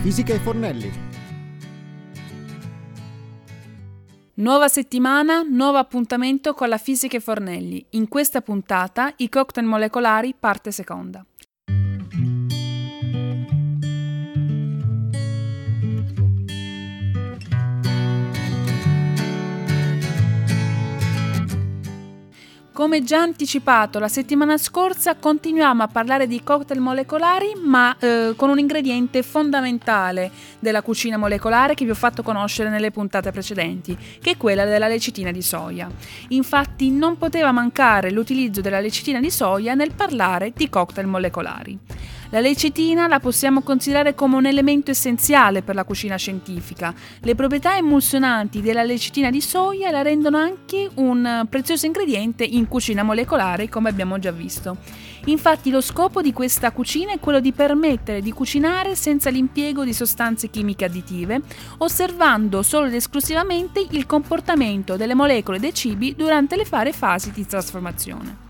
fisica e Fornelli. Nuova settimana, nuovo appuntamento con la fisica e Fornelli. In questa puntata i cocktail molecolari parte seconda. Come già anticipato la settimana scorsa, continuiamo a parlare di cocktail molecolari, ma eh, con un ingrediente fondamentale della cucina molecolare che vi ho fatto conoscere nelle puntate precedenti, che è quella della lecitina di soia. Infatti non poteva mancare l'utilizzo della lecitina di soia nel parlare di cocktail molecolari. La lecitina la possiamo considerare come un elemento essenziale per la cucina scientifica. Le proprietà emulsionanti della lecitina di soia la rendono anche un prezioso ingrediente in cucina molecolare, come abbiamo già visto. Infatti lo scopo di questa cucina è quello di permettere di cucinare senza l'impiego di sostanze chimiche additive, osservando solo ed esclusivamente il comportamento delle molecole dei cibi durante le varie fasi di trasformazione.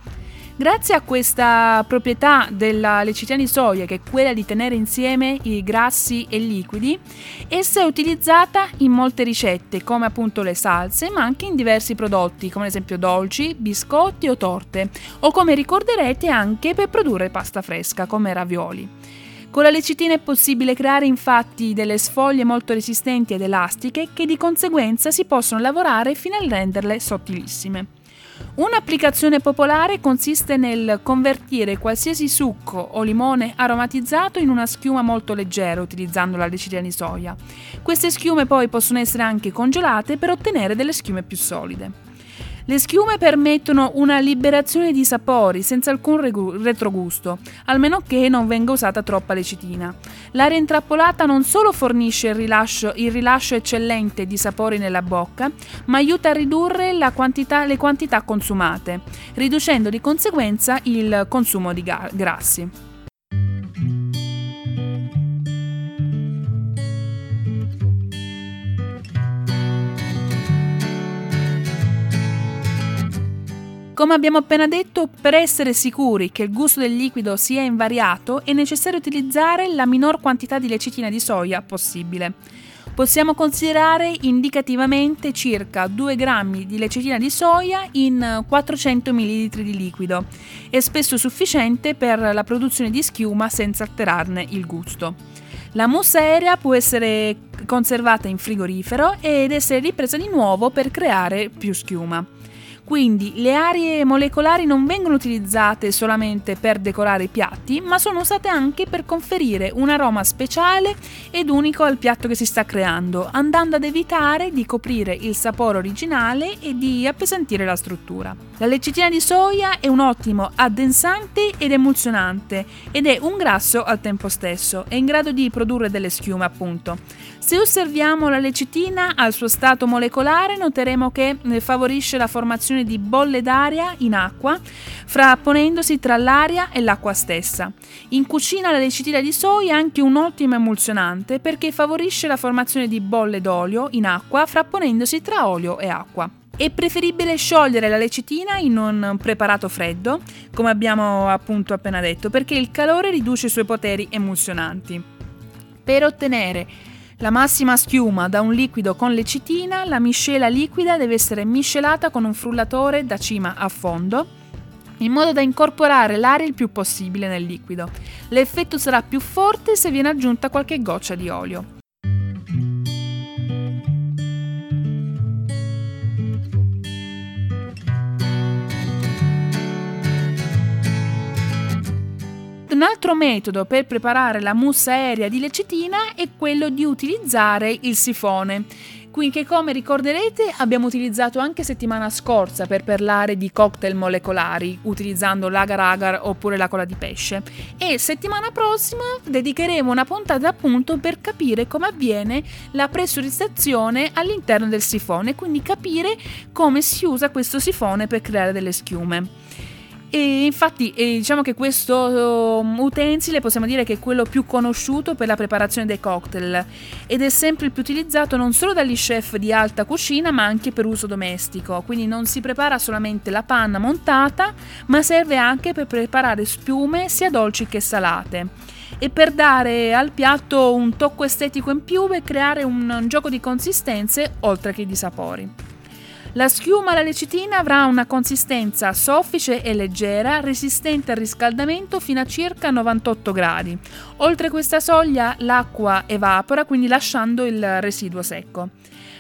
Grazie a questa proprietà della lecitina di soia, che è quella di tenere insieme i grassi e i liquidi, essa è utilizzata in molte ricette, come appunto le salse, ma anche in diversi prodotti, come ad esempio dolci, biscotti o torte, o come ricorderete anche per produrre pasta fresca, come ravioli. Con la lecitina è possibile creare infatti delle sfoglie molto resistenti ed elastiche che di conseguenza si possono lavorare fino a renderle sottilissime. Un'applicazione popolare consiste nel convertire qualsiasi succo o limone aromatizzato in una schiuma molto leggera utilizzando la lecitina di soia. Queste schiume poi possono essere anche congelate per ottenere delle schiume più solide. Le schiume permettono una liberazione di sapori senza alcun retrogusto, almeno che non venga usata troppa lecitina. L'aria intrappolata non solo fornisce il rilascio, il rilascio eccellente di sapori nella bocca, ma aiuta a ridurre quantità, le quantità consumate, riducendo di conseguenza il consumo di grassi. Come abbiamo appena detto, per essere sicuri che il gusto del liquido sia invariato è necessario utilizzare la minor quantità di lecitina di soia possibile. Possiamo considerare indicativamente circa 2 grammi di lecitina di soia in 400 ml di liquido. È spesso sufficiente per la produzione di schiuma senza alterarne il gusto. La mousse aerea può essere conservata in frigorifero ed essere ripresa di nuovo per creare più schiuma. Quindi le arie molecolari non vengono utilizzate solamente per decorare i piatti, ma sono usate anche per conferire un aroma speciale ed unico al piatto che si sta creando, andando ad evitare di coprire il sapore originale e di appesantire la struttura. La lecitina di soia è un ottimo addensante ed emulsionante ed è un grasso al tempo stesso, è in grado di produrre delle schiume appunto. Se osserviamo la lecitina al suo stato molecolare noteremo che eh, favorisce la formazione formazione di bolle d'aria in acqua, frapponendosi tra l'aria e l'acqua stessa. In cucina la lecitina di soia è anche un ottimo emulsionante perché favorisce la formazione di bolle d'olio in acqua, frapponendosi tra olio e acqua. È preferibile sciogliere la lecitina in un preparato freddo, come abbiamo appunto appena detto, perché il calore riduce i suoi poteri emulsionanti. Per ottenere la massima schiuma da un liquido con lecitina, la miscela liquida deve essere miscelata con un frullatore da cima a fondo in modo da incorporare l'aria il più possibile nel liquido. L'effetto sarà più forte se viene aggiunta qualche goccia di olio. Un altro metodo per preparare la mousse aerea di lecitina è quello di utilizzare il sifone. Che come ricorderete abbiamo utilizzato anche settimana scorsa per parlare di cocktail molecolari utilizzando l'agar agar oppure la cola di pesce e settimana prossima dedicheremo una puntata appunto per capire come avviene la pressurizzazione all'interno del sifone, quindi capire come si usa questo sifone per creare delle schiume. E infatti eh, diciamo che questo um, utensile possiamo dire che è quello più conosciuto per la preparazione dei cocktail ed è sempre il più utilizzato non solo dagli chef di alta cucina ma anche per uso domestico, quindi non si prepara solamente la panna montata ma serve anche per preparare spiume sia dolci che salate. e per dare al piatto un tocco estetico in più e creare un gioco di consistenze oltre che di sapori. La schiuma alla lecitina avrà una consistenza soffice e leggera, resistente al riscaldamento fino a circa 98 gradi. Oltre questa soglia l'acqua evapora, quindi lasciando il residuo secco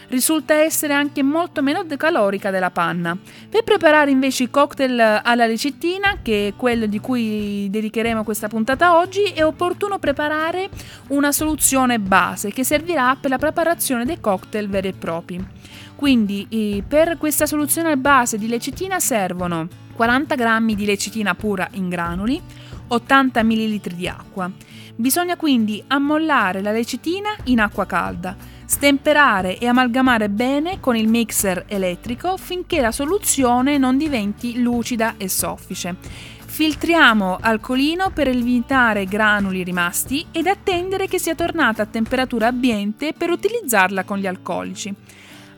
risulta essere anche molto meno calorica della panna. Per preparare invece i cocktail alla lecittina, che è quello di cui dedicheremo questa puntata oggi, è opportuno preparare una soluzione base che servirà per la preparazione dei cocktail veri e propri. Quindi per questa soluzione base di lecitina servono 40 g di lecitina pura in granuli, 80 ml di acqua. Bisogna quindi ammollare la lecitina in acqua calda Stemperare e amalgamare bene con il mixer elettrico finché la soluzione non diventi lucida e soffice. Filtriamo alcolino per eliminare granuli rimasti ed attendere che sia tornata a temperatura ambiente per utilizzarla con gli alcolici.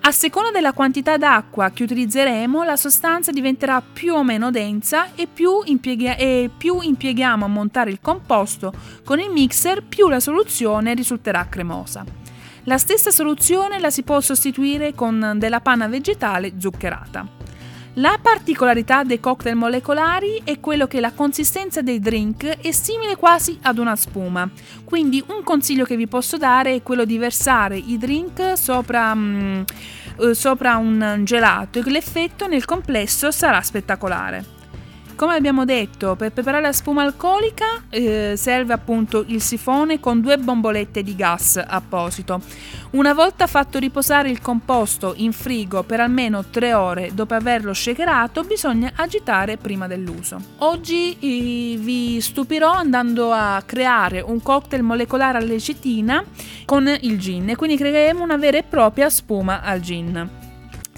A seconda della quantità d'acqua che utilizzeremo, la sostanza diventerà più o meno densa e più, impieghi- e più impieghiamo a montare il composto con il mixer, più la soluzione risulterà cremosa. La stessa soluzione la si può sostituire con della panna vegetale zuccherata. La particolarità dei cocktail molecolari è quello che la consistenza dei drink è simile quasi ad una spuma. Quindi un consiglio che vi posso dare è quello di versare i drink sopra, mm, eh, sopra un gelato e l'effetto nel complesso sarà spettacolare. Come abbiamo detto, per preparare la spuma alcolica eh, serve appunto il sifone con due bombolette di gas apposito. Una volta fatto riposare il composto in frigo per almeno 3 ore dopo averlo shakerato, bisogna agitare prima dell'uso. Oggi eh, vi stupirò andando a creare un cocktail molecolare alla lecitina con il gin e quindi creeremo una vera e propria spuma al gin.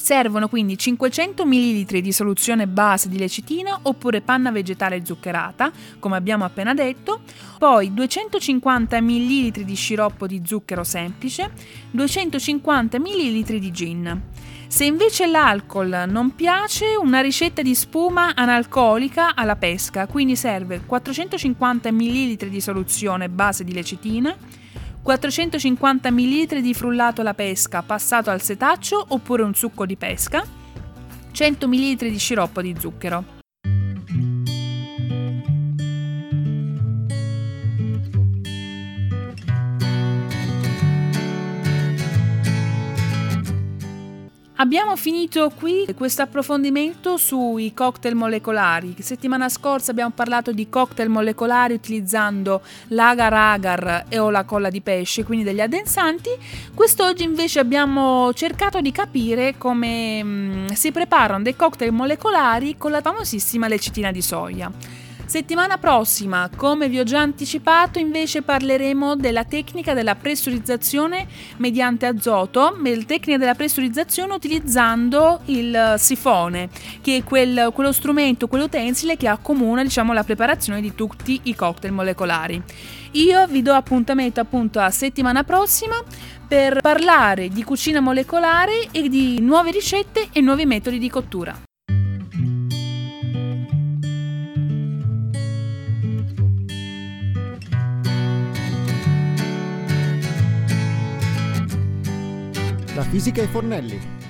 Servono quindi 500 ml di soluzione base di lecitina oppure panna vegetale zuccherata, come abbiamo appena detto, poi 250 ml di sciroppo di zucchero semplice, 250 ml di gin. Se invece l'alcol non piace, una ricetta di spuma analcolica alla pesca, quindi serve 450 ml di soluzione base di lecitina, 450 ml di frullato alla pesca passato al setaccio oppure un succo di pesca, 100 ml di sciroppo di zucchero. Abbiamo finito qui questo approfondimento sui cocktail molecolari. Settimana scorsa abbiamo parlato di cocktail molecolari utilizzando l'agar agar e o la colla di pesce, quindi degli addensanti. Quest'oggi invece abbiamo cercato di capire come mh, mm, si preparano dei cocktail molecolari con la famosissima lecitina di soia. Settimana prossima, come vi ho già anticipato, invece parleremo della tecnica della pressurizzazione mediante azoto, tecnica della pressurizzazione utilizzando il sifone, che è quel, quello strumento, quell'utensile che accomuna diciamo, la preparazione di tutti i cocktail molecolari. Io vi do appuntamento appunto a settimana prossima per parlare di cucina molecolare e di nuove ricette e nuovi metodi di cottura. Da Fisica e Fornelli